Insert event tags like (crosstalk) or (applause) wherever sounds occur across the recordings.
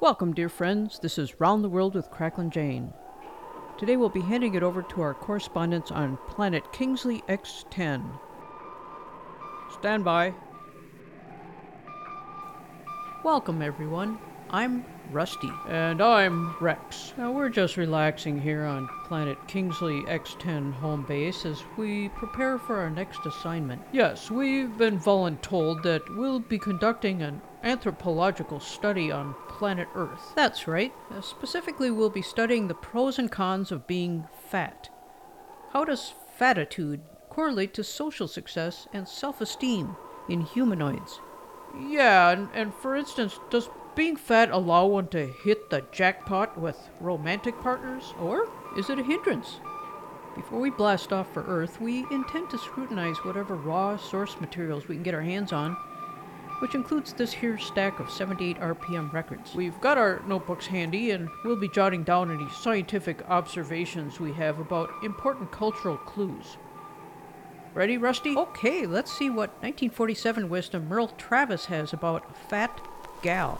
Welcome, dear friends. This is Round the World with Cracklin' Jane. Today we'll be handing it over to our correspondents on planet Kingsley X10. Stand by. Welcome, everyone. I'm Rusty. And I'm Rex. Now, we're just relaxing here on planet Kingsley X10 home base as we prepare for our next assignment. Yes, we've been voluntold that we'll be conducting an anthropological study on planet Earth. That's right. Uh, specifically, we'll be studying the pros and cons of being fat. How does fatitude correlate to social success and self esteem in humanoids? Yeah, and, and for instance, does being fat allow one to hit the jackpot with romantic partners, or is it a hindrance? Before we blast off for Earth, we intend to scrutinize whatever raw source materials we can get our hands on which includes this here stack of 78 RPM records. We've got our notebooks handy, and we'll be jotting down any scientific observations we have about important cultural clues. Ready, Rusty? Okay, let's see what 1947 wisdom Merle Travis has about a fat gal.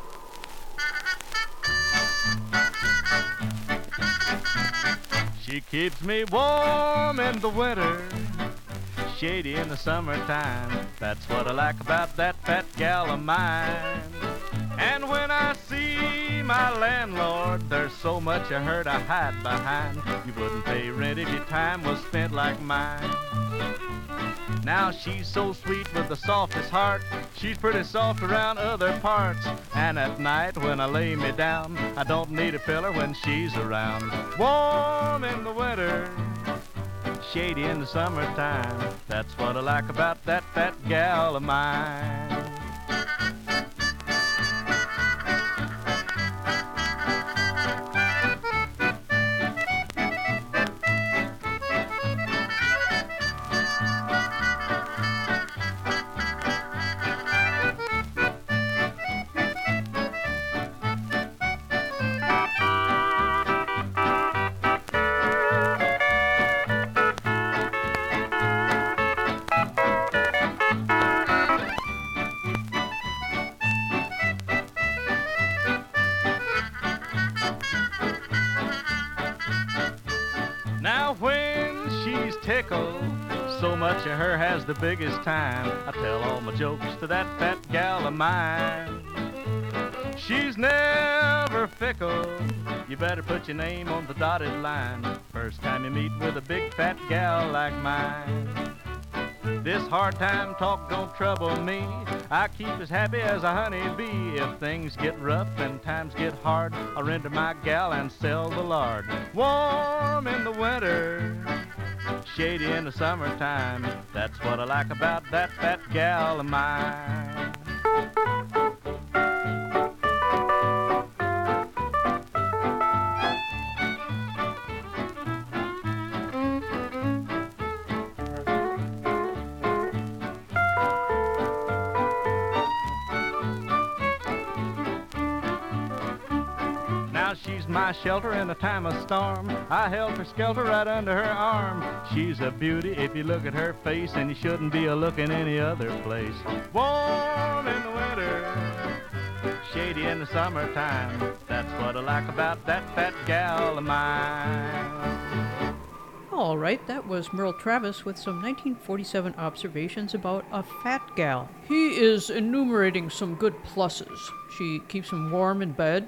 She keeps me warm in the winter shady in the summertime. That's what I like about that fat gal of mine. And when I see my landlord, there's so much I heard I hide behind. You wouldn't pay rent if your time was spent like mine. Now she's so sweet with the softest heart. She's pretty soft around other parts. And at night when I lay me down, I don't need a pillar when she's around. Warm in the winter, shady in the summertime. That's what I like about that fat gal of mine. Jokes to that fat gal of mine. She's never fickle. You better put your name on the dotted line. First time you meet with a big fat gal like mine. This hard time talk don't trouble me. I keep as happy as a honeybee. If things get rough and times get hard, I'll render my gal and sell the lard. Warm in the winter, shady in the summertime. That's what I like about that fat gal of mine. My shelter in a time of storm. I held her skelter right under her arm. She's a beauty if you look at her face, and you shouldn't be a looking any other place. Warm in the winter, shady in the summertime. That's what I like about that fat gal of mine. All right, that was Merle Travis with some 1947 observations about a fat gal. He is enumerating some good pluses. She keeps him warm in bed,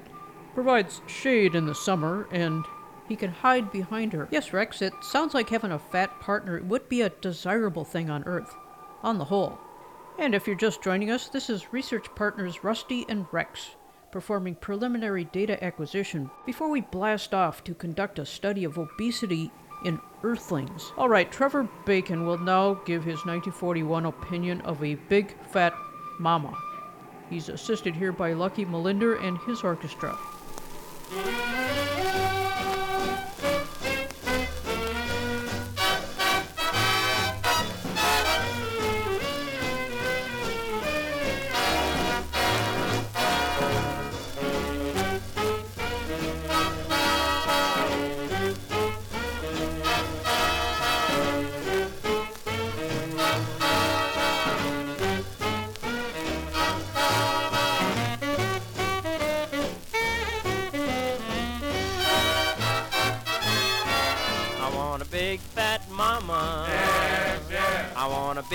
provides shade in the summer, and he can hide behind her. Yes, Rex, it sounds like having a fat partner would be a desirable thing on Earth, on the whole. And if you're just joining us, this is research partners Rusty and Rex performing preliminary data acquisition before we blast off to conduct a study of obesity in Earthlings. All right, Trevor Bacon will now give his 1941 opinion of a big fat mama. He's assisted here by Lucky Millinder and his orchestra. Mama.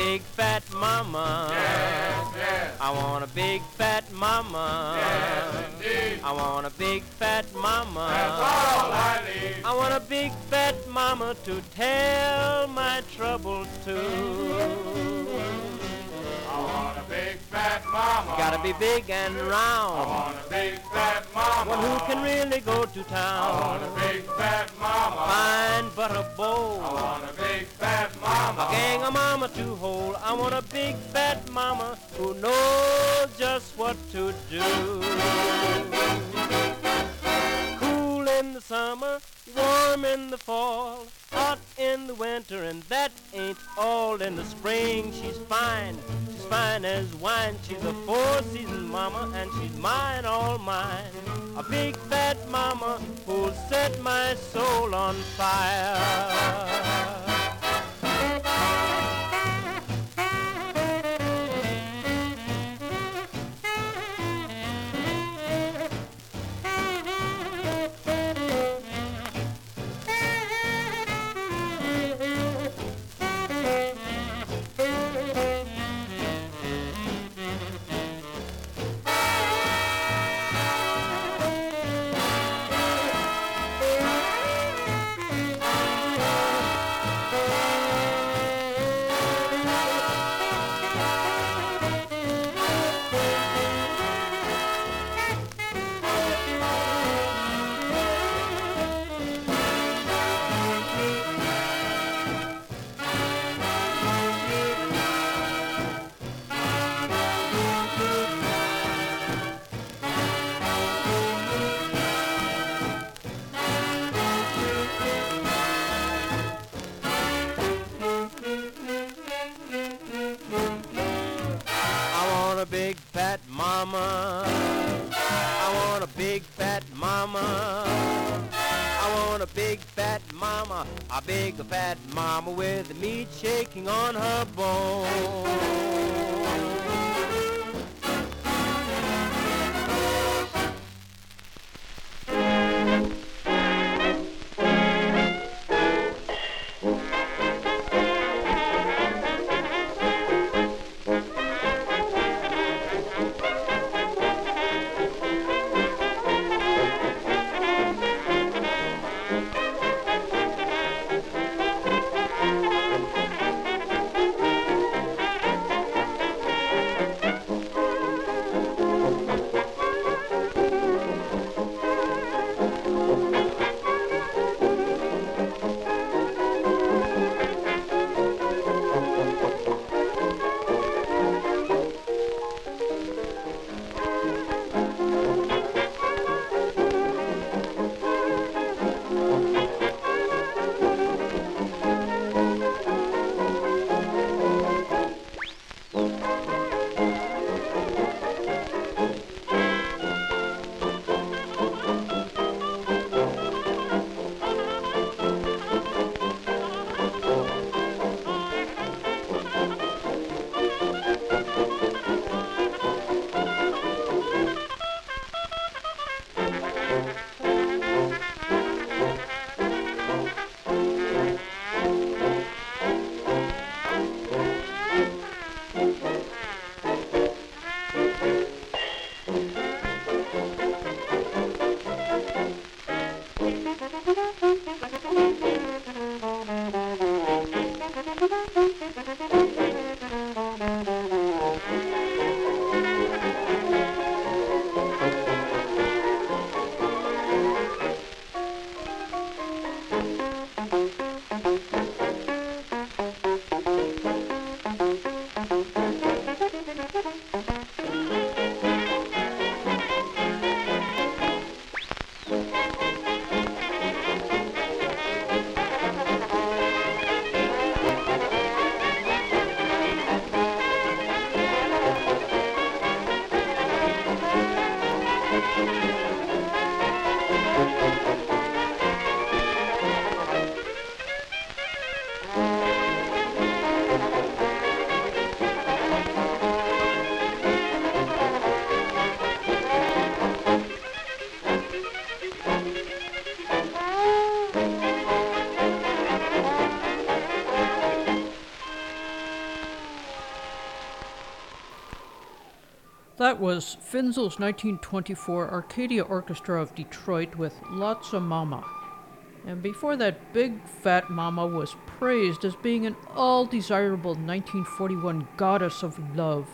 Big fat mama. Yes, yes. I want a big fat mama. Yes, indeed. I want a big fat mama. That's all I need. I want a big fat mama to tell my trouble to. I want a big fat mama. Gotta be big and I round. want a big fat mama. One who can really go to town. I want a big fat mama. Fine but a bowl. I want a big fat mama. A gang of mama to hold. I want a big fat mama who knows just what to do. Summer, warm in the fall, hot in the winter, and that ain't all. In the spring, she's fine. She's fine as wine. She's a four-season mama, and she's mine, all mine. A big fat mama who'll set my soul on fire. Big fat mama. A big fat mama with the meat shaking on her bone. That was Finzel's 1924 Arcadia Orchestra of Detroit with Lotsa Mama. And before that, Big Fat Mama was praised as being an all desirable 1941 goddess of love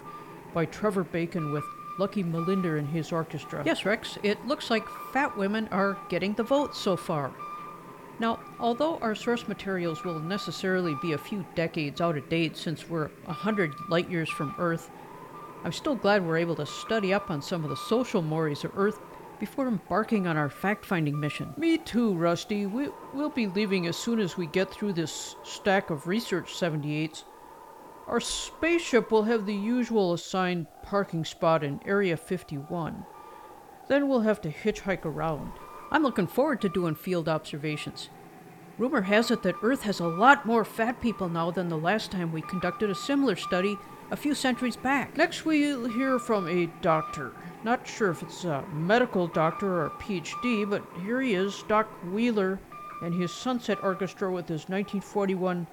by Trevor Bacon with Lucky Millinder and his orchestra. Yes, Rex, it looks like fat women are getting the vote so far. Now, although our source materials will necessarily be a few decades out of date since we're a hundred light years from Earth, I'm still glad we're able to study up on some of the social mores of Earth before embarking on our fact finding mission. Me too, Rusty. We, we'll be leaving as soon as we get through this stack of Research 78s. Our spaceship will have the usual assigned parking spot in Area 51. Then we'll have to hitchhike around. I'm looking forward to doing field observations. Rumor has it that Earth has a lot more fat people now than the last time we conducted a similar study a few centuries back. Next, we'll hear from a doctor. Not sure if it's a medical doctor or a PhD, but here he is, Doc Wheeler, and his Sunset Orchestra with his 1941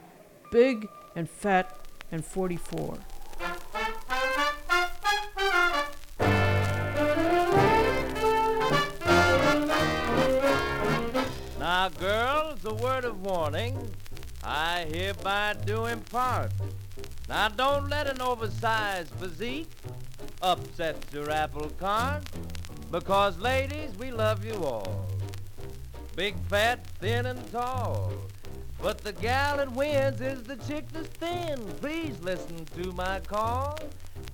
Big and Fat and 44. Now, girls, a word of warning. I hereby do impart. Now, don't let an oversized physique upset your apple cart. Because, ladies, we love you all. Big, fat, thin, and tall. But the gal that wins is the chick that's thin. Please listen to my call.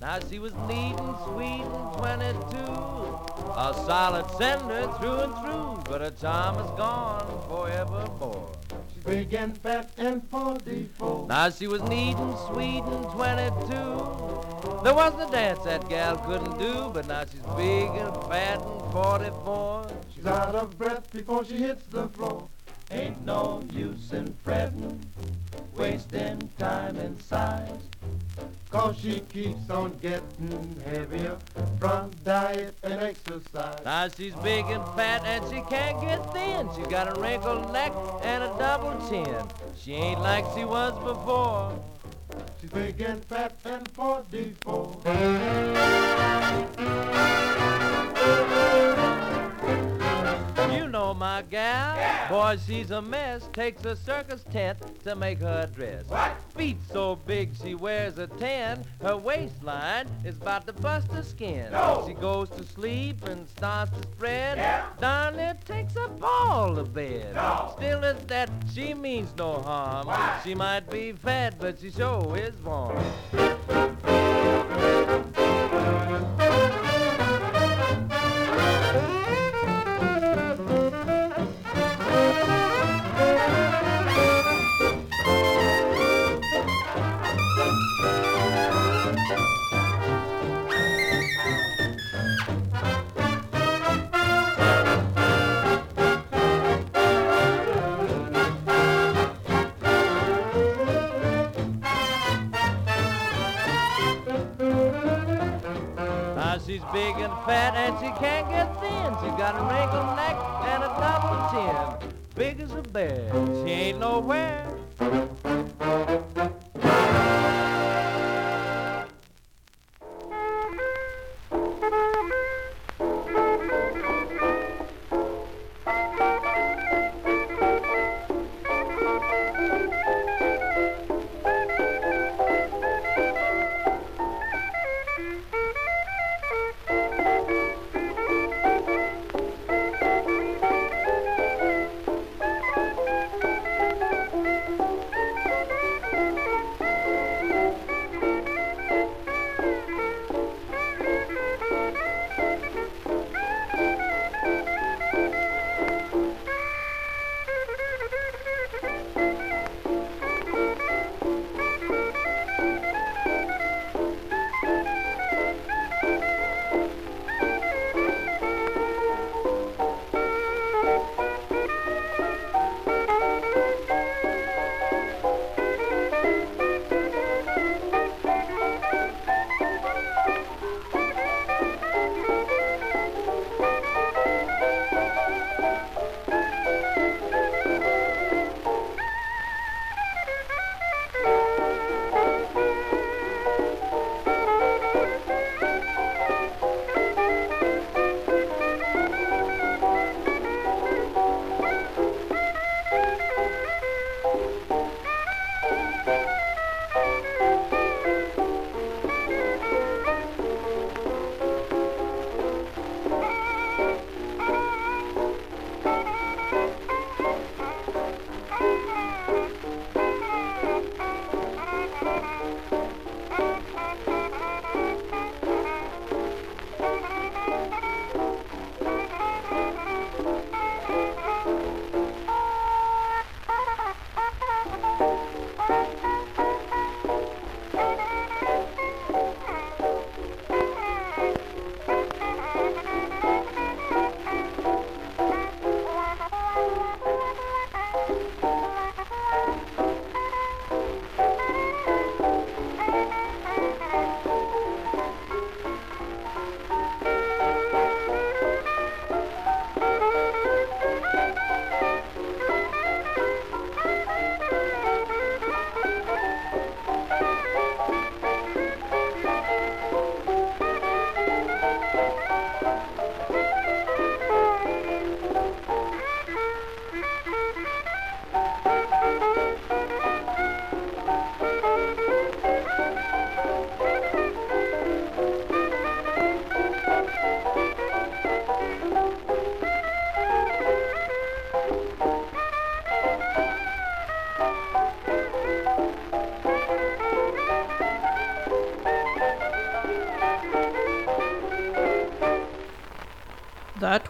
Now she was neat and sweet and 22. A solid sender through and through. But her charm is gone forevermore. Big and fat and 44. Now she was neat and sweet and 22. There wasn't a dance that gal couldn't do, but now she's big and fat and 44. She's out of breath before she hits the floor. Ain't no use in fretting, wasting time and size. Cause she keeps on getting heavier from diet and exercise. Now she's big and fat and she can't get thin. She's got a wrinkled neck and a double chin. She ain't like she was before. She's big and fat and 44. Know my gal. Boy, she's a mess. Takes a circus tent to make her dress. What? Feet so big she wears a ten. Her waistline is about to bust her skin. No. She goes to sleep and starts to spread. Yeah. Darn it takes up all the bed. No. Still at that, she means no harm. Why? She might be fat, but she sure is warm. Big and fat and she can't get thin. She got a wrinkled neck and a double chin. Big as a bear. She ain't nowhere.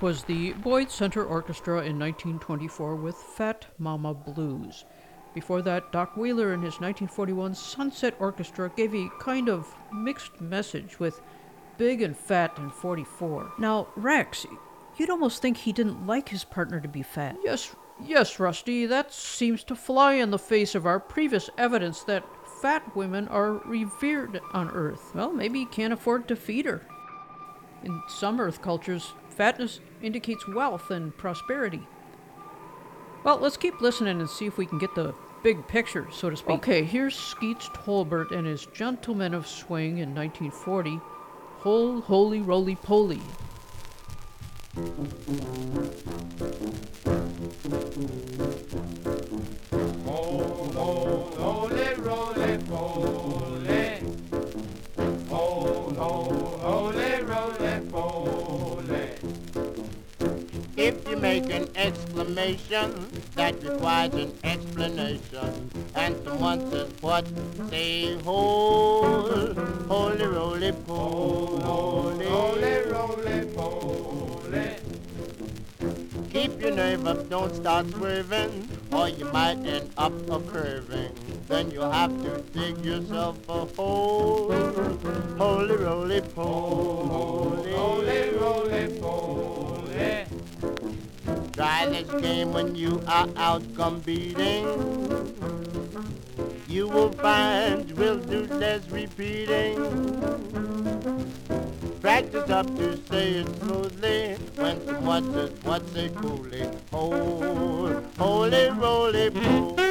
Was the Boyd Senter Orchestra in 1924 with Fat Mama Blues. Before that, Doc Wheeler and his 1941 Sunset Orchestra gave a kind of mixed message with Big and Fat in 44. Now, Rex, you'd almost think he didn't like his partner to be fat. Yes, yes, Rusty, that seems to fly in the face of our previous evidence that fat women are revered on Earth. Well, maybe he can't afford to feed her. In some Earth cultures, fatness indicates wealth and prosperity. Well, let's keep listening and see if we can get the big picture, so to speak. Okay, here's Skeets Tolbert and his Gentlemen of Swing in 1940. Hole Holy Roly Poly. Oh, oh, holy, roly, poly. Make an exclamation that requires an explanation, and someone says, What? Say, hold, holy, roly, poly. Holy, roly, poly. Keep your nerve up, don't start swerving, or you might end up a curving. Then you'll have to dig yourself a hole. Holy, roly, poly. Holy, Try this game when you are out competing. You will find we'll do less repeating. Practice up to say it smoothly when someone says what's it coolly. Hold, holy roly pool.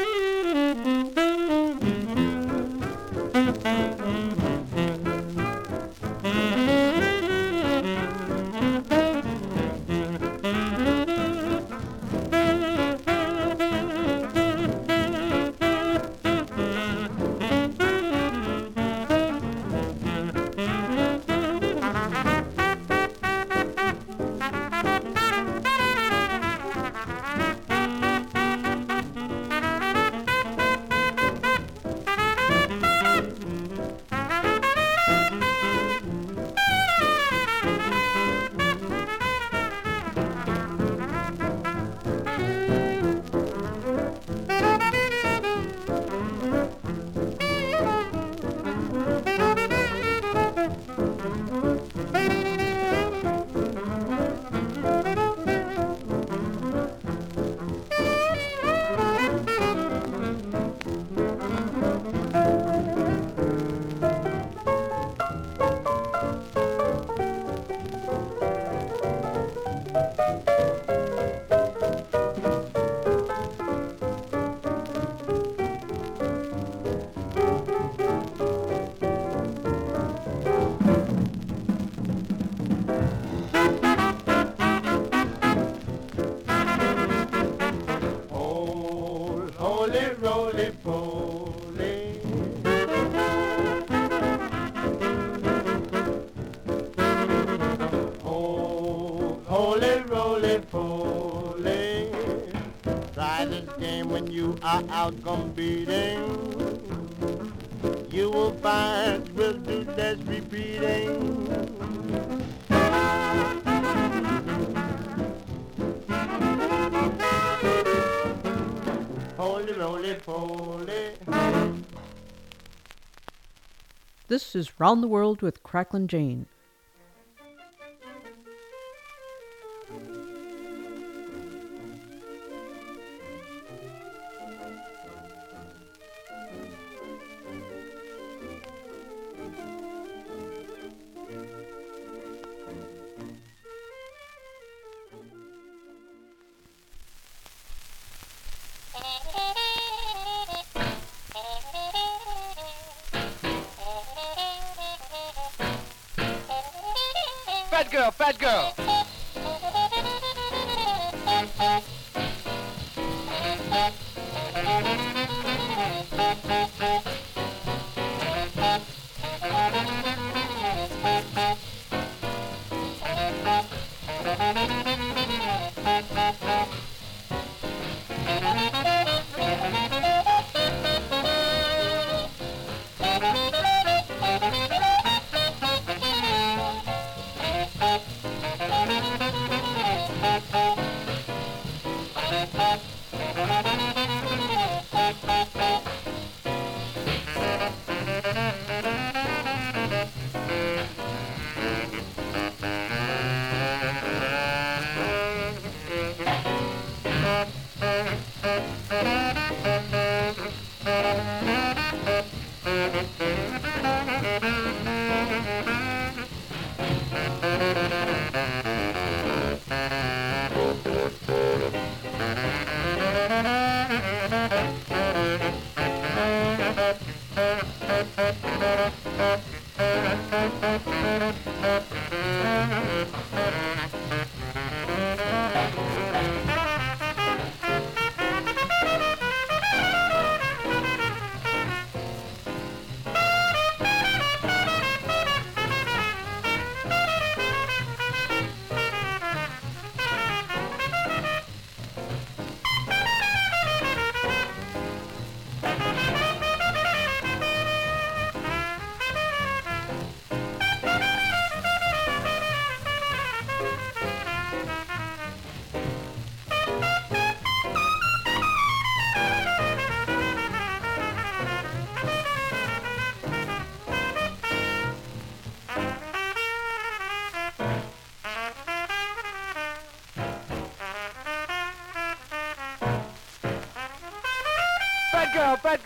Is Round the World with Cracklin' Jane.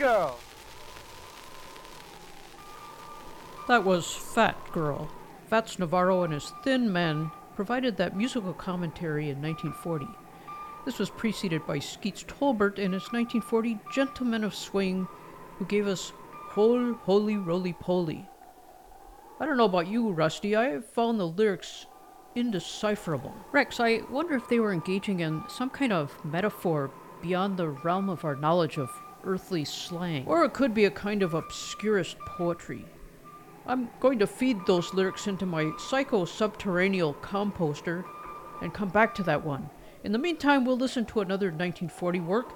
Girl. That was Fat Girl. Fats Navarro and his Thin Men provided that musical commentary in 1940. This was preceded by Skeets Tolbert in his 1940 Gentlemen of Swing, who gave us Hole Holy Roly Poly. I don't know about you, Rusty, I found the lyrics indecipherable. Rex, I wonder if they were engaging in some kind of metaphor beyond the realm of our knowledge of earthly slang. Or it could be a kind of obscurest poetry. I'm going to feed those lyrics into my psycho subterranean composter and come back to that one. In the meantime, we'll listen to another 1940 work.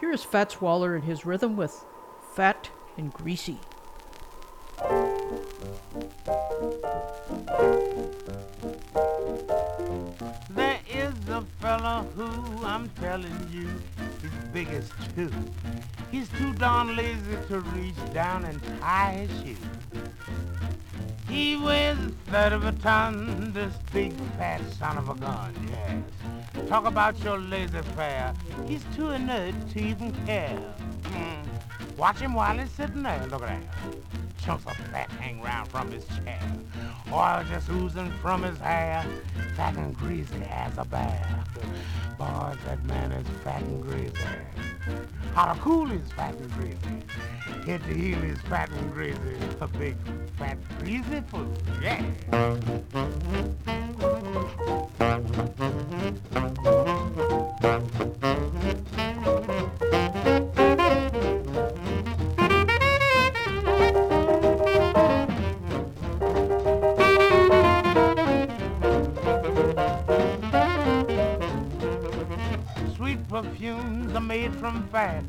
Here is Fats Waller and his rhythm with Fat and Greasy. A fella who I'm telling you is big as two. He's too darn lazy to reach down and tie his shoe. He weighs a third of a ton, this big fat son of a gun, yes. Talk about your lazy pair. He's too inert to even care. Hmm. Watch him while he's sitting there. Look at that. Chunks of fat hang round from his chair. Oil just oozing from his hair. Fat and greasy as a bear. Boys, that man is fat and greasy. How to cool is fat and greasy. Hit the heel is fat and greasy. A big fat greasy fool. Yeah. (laughs) perfumes are made from fat,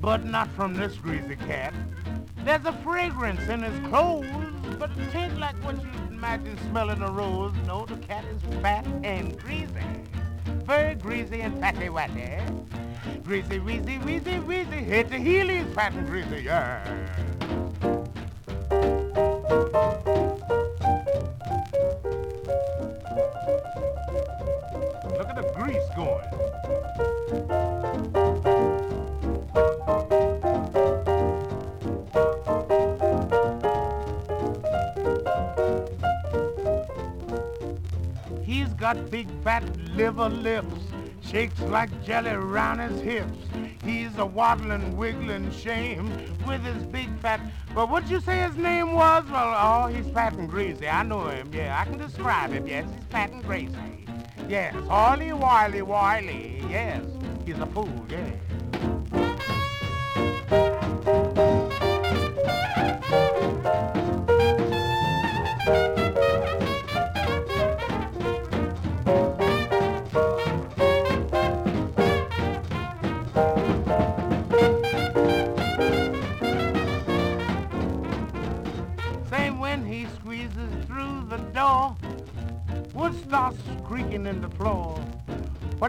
but not from this greasy cat. There's a fragrance in his clothes, but it ain't like what you imagine smelling a rose. No, the cat is fat and greasy. Very greasy and fatty watty. Greasy, wheezy, wheezy, wheezy. Head to heel, he's fat and greasy, yeah. Look at the grease going. Got big fat liver lips, shakes like jelly round his hips. He's a waddling, wiggling shame with his big fat. But what'd you say his name was? Well, oh, he's fat and greasy. I know him. Yeah, I can describe him. Yes, he's fat and greasy. Yes, oily, wily, wily. Yes, he's a fool. Yeah.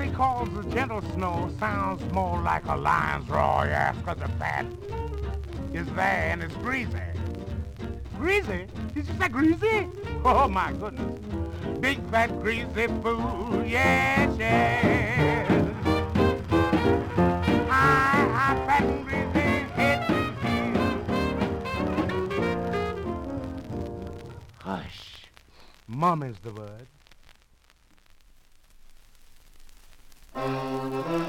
He calls the gentle snow sounds more like a lion's roar, yes, 'cause the fat is there and it's greasy. Greasy? Did you say greasy? Oh my goodness. Big fat greasy fool, yes, yes. Hi, hi, fat and greasy, head. Hush. Mum is the word. Música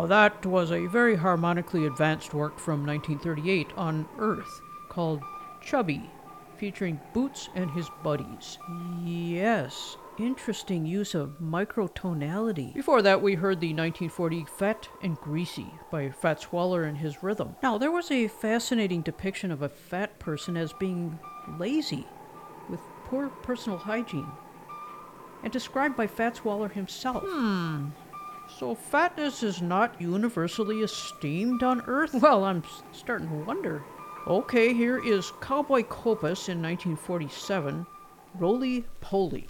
Wow, that was a very harmonically advanced work from 1938 on Earth called Chubby, featuring Boots and his buddies. Yes, interesting use of microtonality. Before that, we heard the 1940 Fat and Greasy by Fats Waller and his rhythm. Now, there was a fascinating depiction of a fat person as being lazy, with poor personal hygiene, and described by Fats Waller himself. Hmm. So fatness is not universally esteemed on Earth? Well, I'm starting to wonder. Okay, here is Cowboy Copas in 1947, Roly Poly.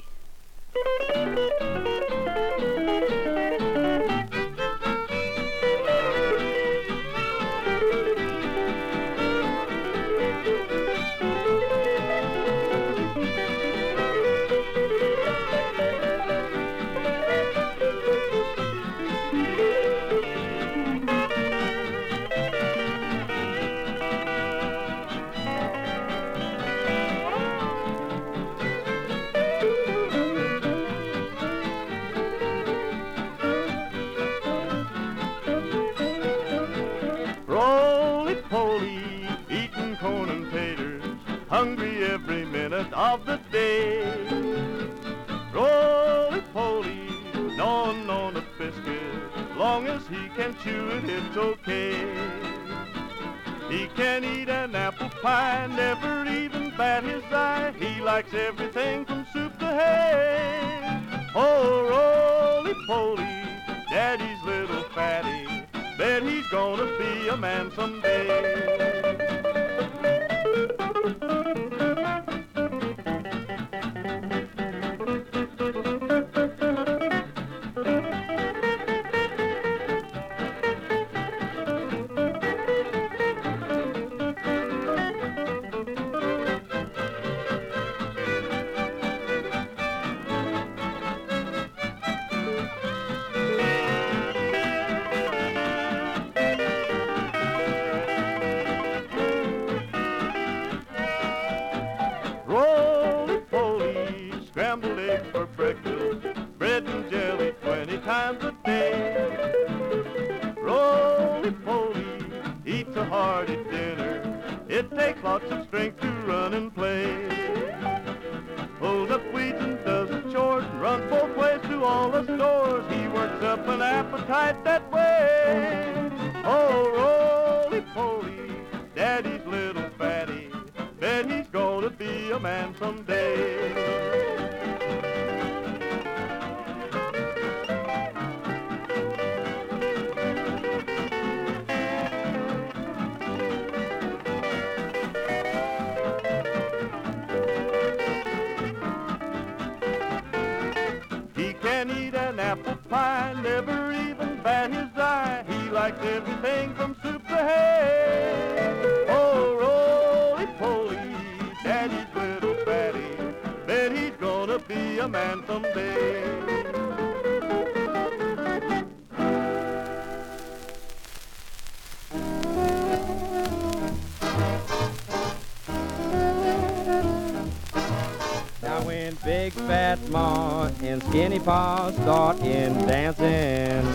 And Pa start in dancing,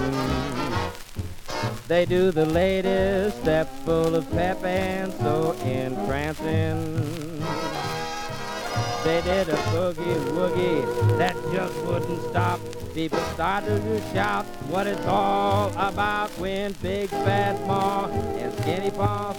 they do the latest step full of pep and so entrancing. They did a boogie woogie that just wouldn't stop. People started to shout what it's all about when Big Fat Ma and Skinny Pa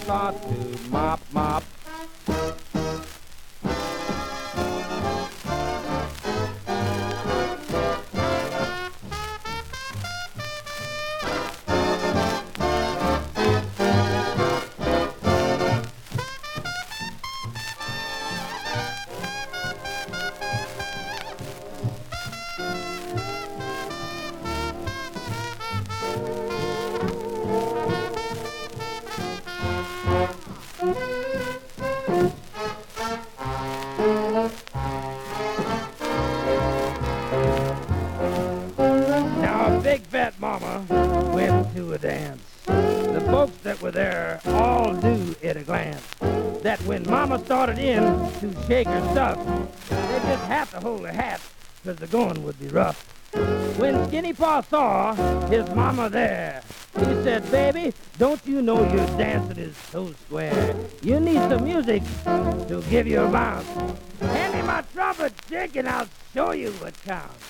shake her stuff, they just have to hold her hat because the going would be rough. When Skinny Paw saw his mama there, he said, Baby, don't you know your dancing is so square? You need some music to give you a bounce. Hand me my trumpet, Dick, and I'll show you what counts.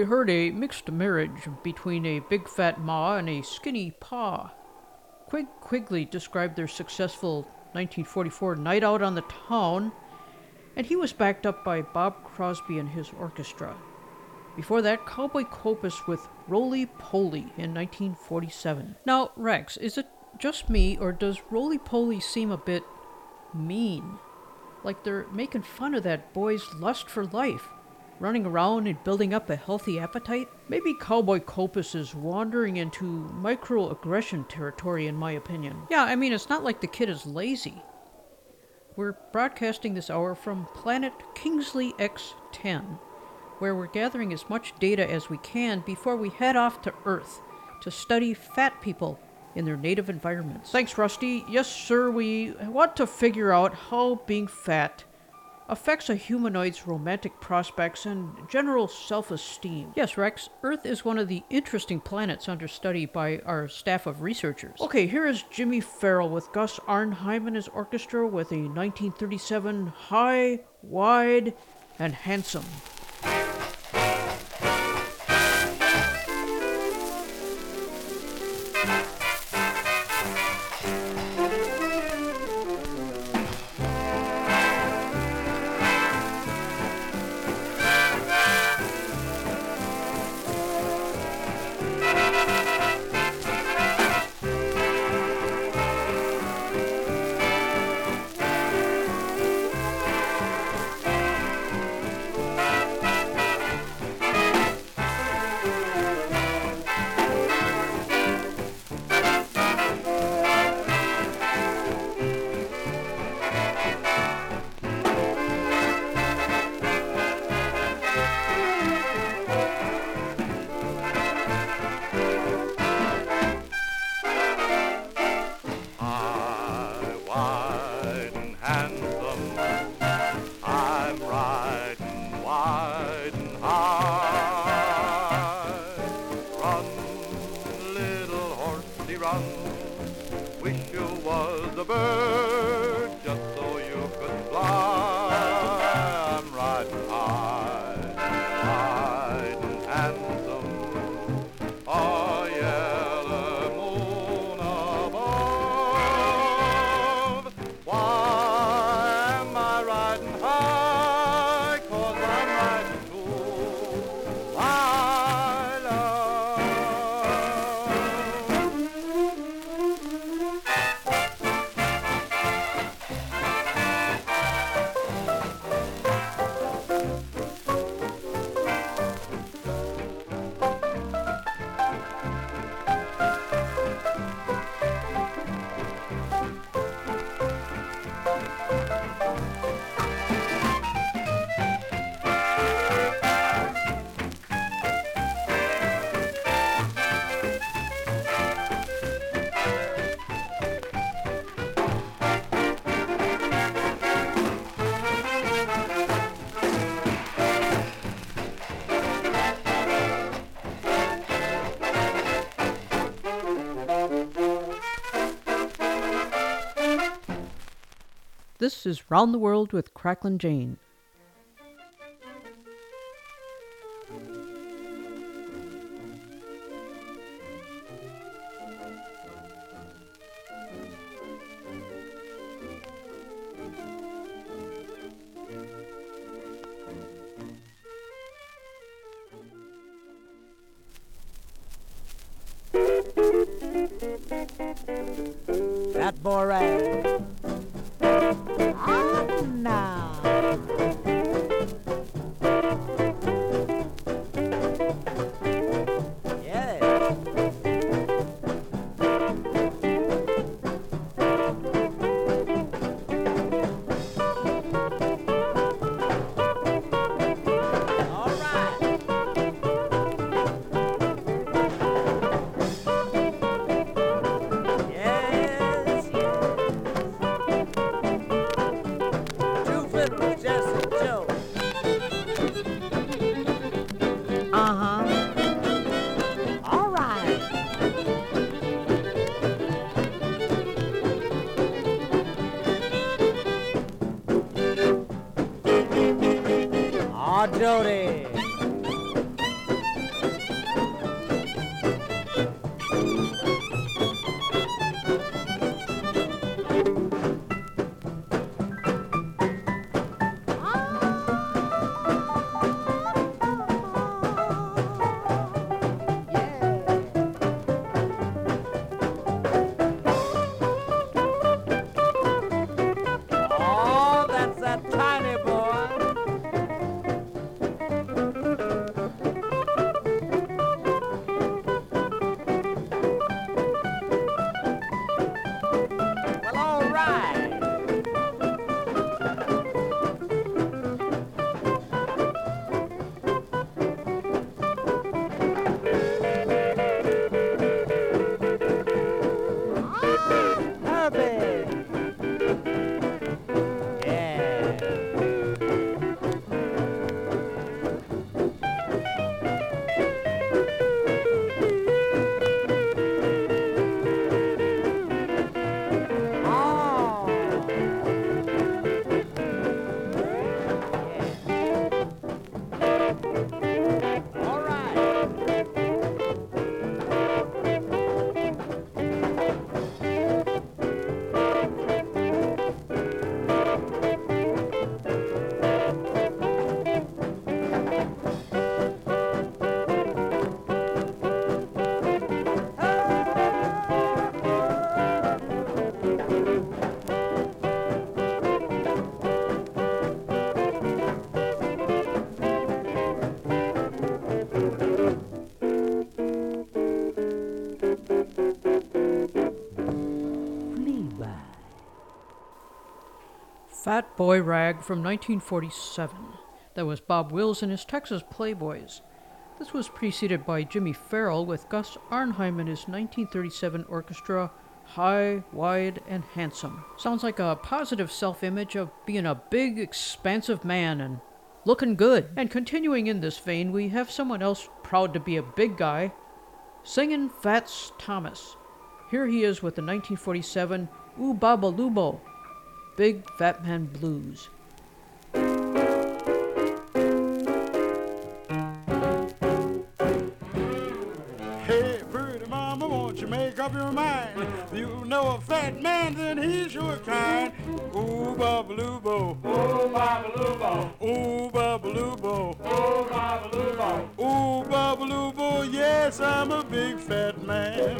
We heard a mixed marriage between a big fat ma and a skinny pa. Quig Quigley described their successful 1944 night out on the town, and he was backed up by Bob Crosby and his orchestra. Before that, Cowboy Copas with Roly Poly in 1947. Now, Rex, is it just me, or does Roly Poly seem a bit mean? Like they're making fun of that boy's lust for life, running around and building up a healthy appetite? Maybe Cowboy Copas is wandering into microaggression territory, in my opinion. Yeah, I mean, it's not like the kid is lazy. We're broadcasting this hour from planet Kingsley X10, where we're gathering as much data as we can before we head off to Earth to study fat people in their native environments. Thanks, Rusty. Yes, sir, we want to figure out how being fat affects a humanoid's romantic prospects and general self esteem. Yes, Rex, Earth is one of the interesting planets under study by our staff of researchers. Okay, here is Jimmy Farrell with Gus Arnheim and his orchestra with a 1937 High, Wide, and Handsome. This is Round the World with Cracklin' Jane. Fat Boy Rag from 1947. That was Bob Wills and his Texas Playboys. This was preceded by Jimmy Farrell with Gus Arnheim and his 1937 orchestra, High, Wide, and Handsome. Sounds like a positive self image of being a big, expansive man and looking good. And continuing in this vein, we have someone else proud to be a big guy, singing Fats Thomas. Here he is with the 1947 Ooh Baba Lubo, Big Fat Man Blues. Hey, pretty mama, won't you make up your mind? You know a fat man, then he's your kind. Ooh, babalubo. Ooh, babalubo. Ooh, babalubo. Ooh, babalubo. Ooh, babalubo, yes, I'm a big fat man.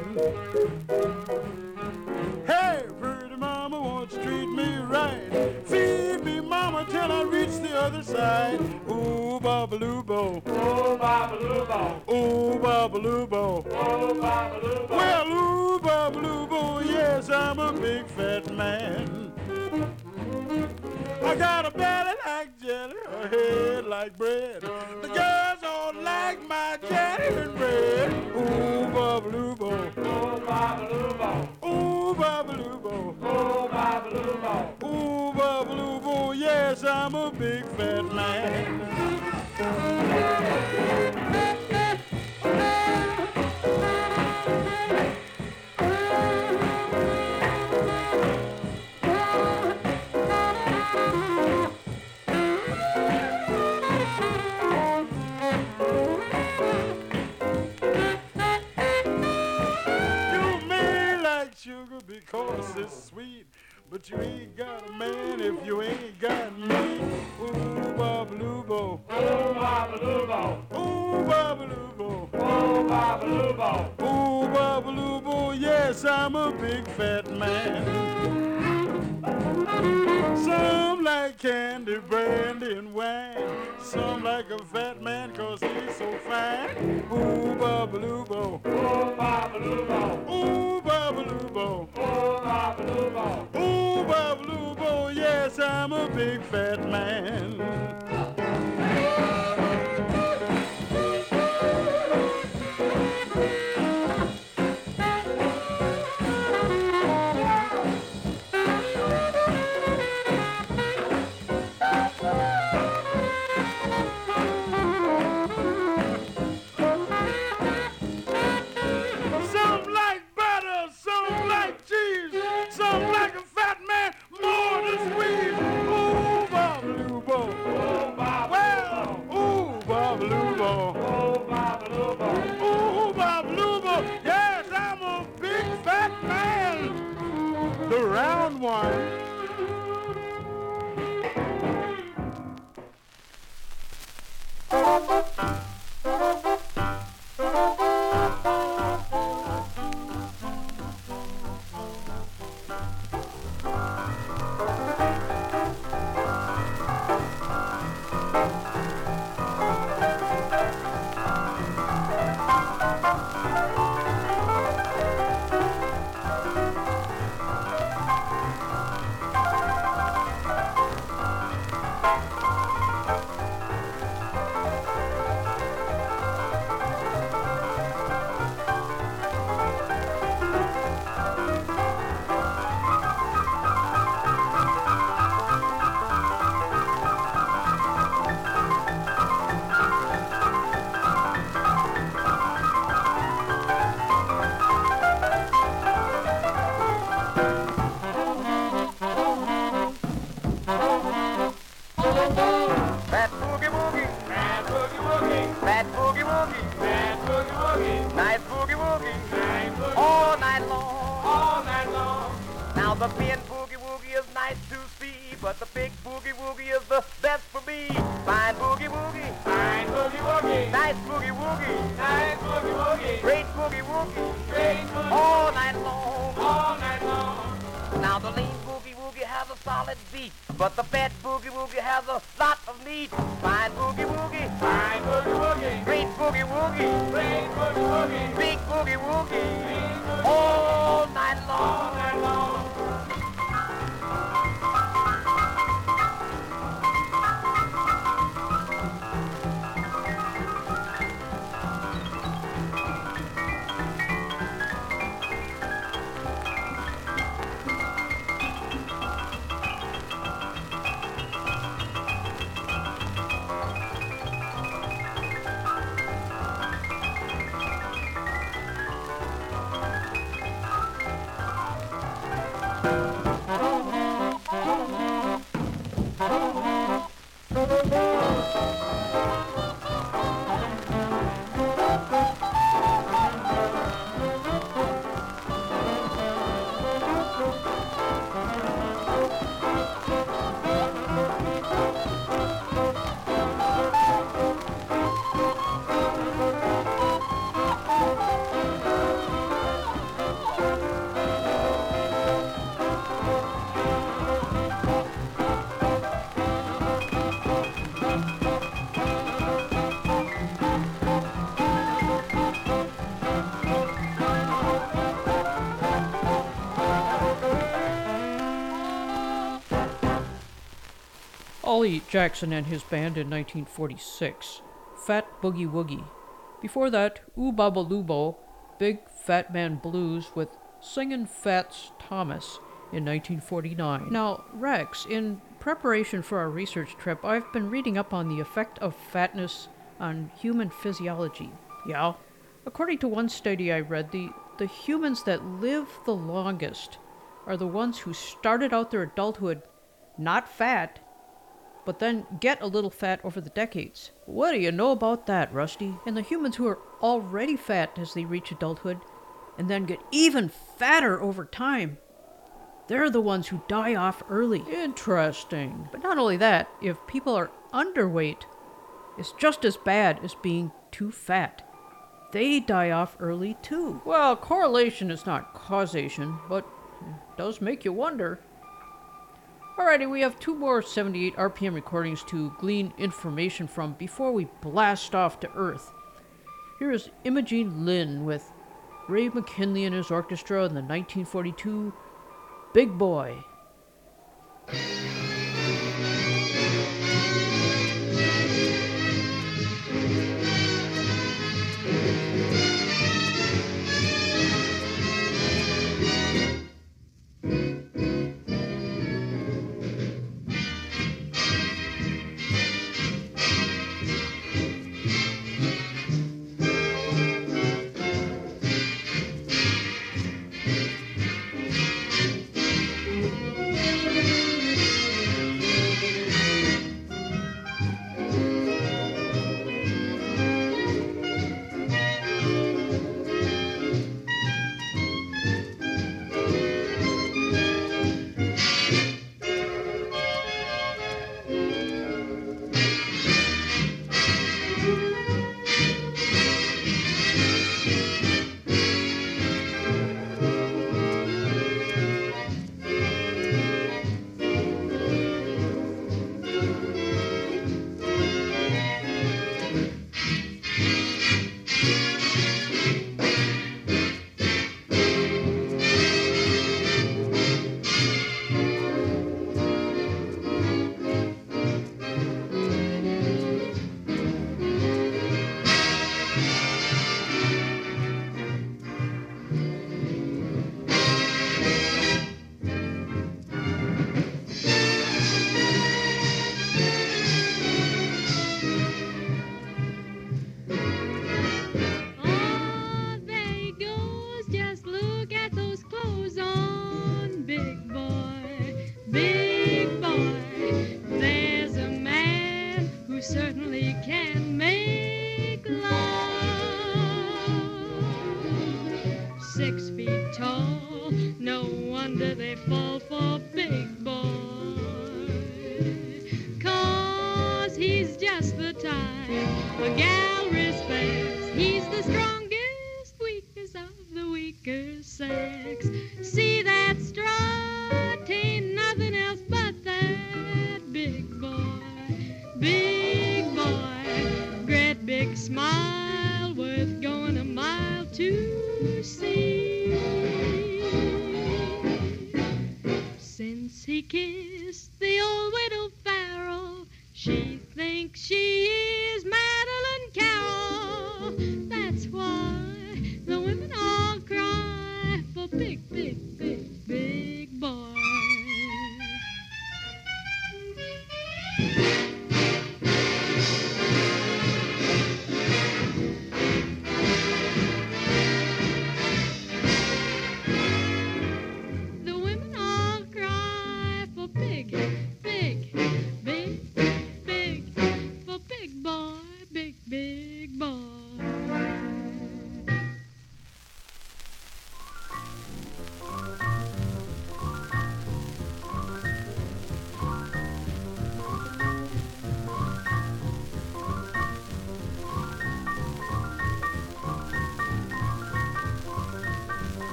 Treat me right? Feed me, mama, till I reach the other side. Ooh, babalubo. Ooh, babalubo. Ooh, babalubo. Ooh, babalubo. Well, ooh, babalubo, yes, I'm a big fat man. I got a belly like jelly, a head like bread. The girls all like my jelly and bread. Ooh, babalubo. Babalubo. Ooh, babalubo. Ooh, babalubo. Yes, I'm a big fat man. big fat man. Thank you. Ollie Jackson and his band in 1946, Fat Boogie Woogie. Before that, Ooba Lubo, Big Fat Man Blues with Singin' Fats Thomas in 1949. Now, Rex, in preparation for our research trip, I've been reading up on the effect of fatness on human physiology. Yeah? According to one study I read, the, the humans that live the longest are the ones who started out their adulthood not fat but then get a little fat over the decades. What do you know about that, Rusty? And the humans who are already fat as they reach adulthood, and then get even fatter over time. They're the ones who die off early. Interesting. But not only that, if people are underweight, it's just as bad as being too fat. They die off early too. Well, correlation is not causation, but it does make you wonder. Alrighty, we have two more 78 RPM recordings to glean information from before we blast off to Earth. Here is Imogene Lynn with Ray McKinley and his orchestra in the 1942 Big Boy.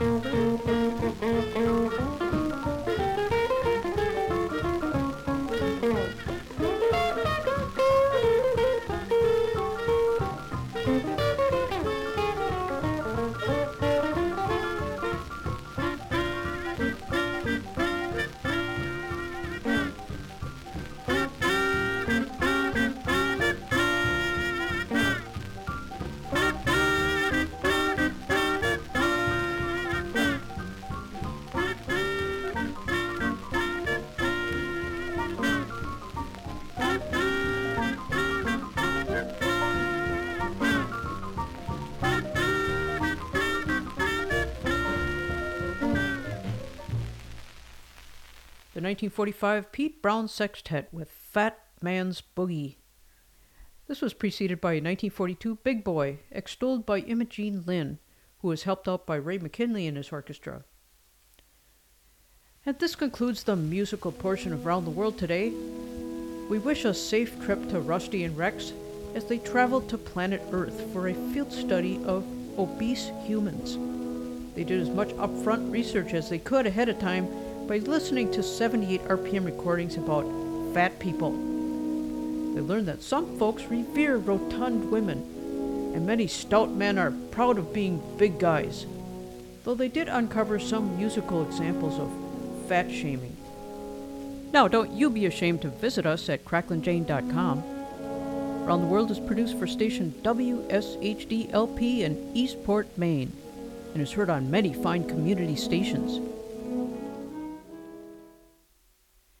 Mm-hmm. 1945 Pete Brown Sextette with Fat Man's Boogie. This was preceded by a 1942 Big Boy, extolled by Imogene Lynn, who was helped out by Ray McKinley and his orchestra. And this concludes the musical portion of Round the World today. We wish a safe trip to Rusty and Rex as they traveled to planet Earth for a field study of obese humans. They did as much upfront research as they could ahead of time by listening to 78 RPM recordings about fat people. They learned that some folks revere rotund women, and many stout men are proud of being big guys, though they did uncover some musical examples of fat shaming. Now, don't you be ashamed to visit us at cracklinjane.com. Around the World is produced for station WSHDLP in Eastport, Maine, and is heard on many fine community stations.